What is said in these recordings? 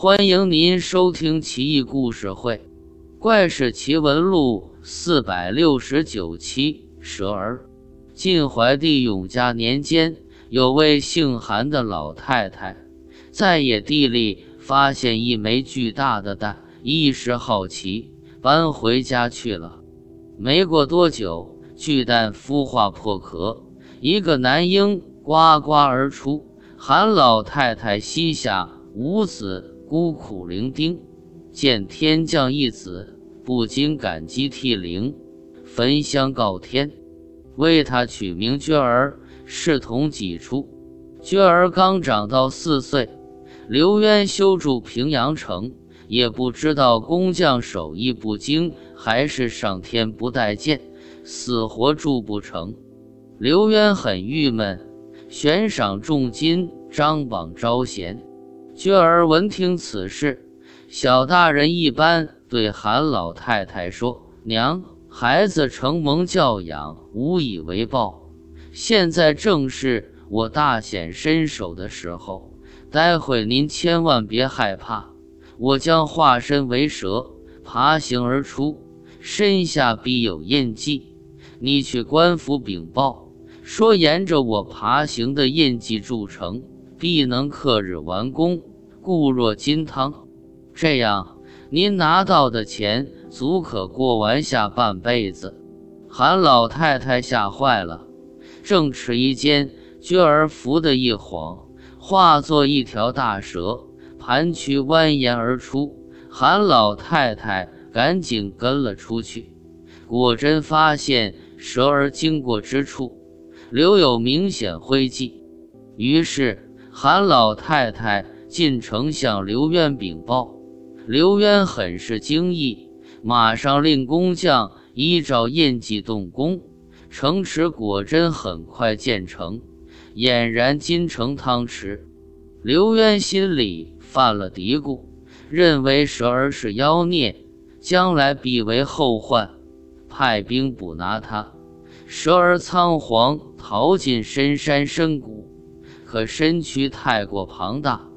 欢迎您收听《奇异故事会·怪事奇闻录》四百六十九期。蛇儿。晋怀帝永嘉年间，有位姓韩的老太太，在野地里发现一枚巨大的蛋，一时好奇，搬回家去了。没过多久，巨蛋孵化破壳，一个男婴呱呱而出。韩老太太膝下无子，孤苦伶仃，见天降一子，不禁感激涕零，焚香告天，为他取名娟儿，视同己出。娟儿刚长到四岁，刘渊修筑平阳城，也不知道工匠手艺不精，还是上天不待见，死活筑不成。刘渊很郁闷。悬赏重金，张榜招贤。娟儿闻听此事，小大人一般对韩老太太说：“娘，孩子承蒙教养，无以为报。现在正是我大显身手的时候，待会您千万别害怕，我将化身为蛇，爬行而出，身下必有印记。你去官府禀报。”说沿着我爬行的印记筑成，必能克日完工，固若金汤。这样，您拿到的钱足可过完下半辈子。韩老太太吓坏了，正迟疑间，娟儿福的一晃，化作一条大蛇，盘曲蜿蜒而出。韩老太太赶紧跟了出去，果真发现蛇儿经过之处。留有明显灰迹，于是韩老太太进城向刘渊禀报。刘渊很是惊异，马上令工匠依照印记动工。城池果真很快建成，俨然金城汤池。刘渊心里犯了嘀咕，认为蛇儿是妖孽，将来必为后患，派兵捕拿他。蛇儿仓皇逃进深山深谷，可身躯太过庞大，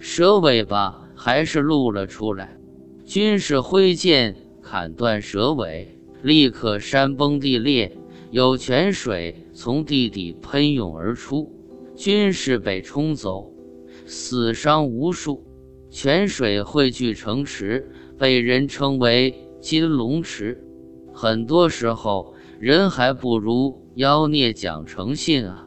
蛇尾巴还是露了出来。军士挥剑砍断蛇尾，立刻山崩地裂，有泉水从地底喷涌而出，军士被冲走，死伤无数。泉水汇聚成池，被人称为金龙池。很多时候。人还不如妖孽讲诚信啊！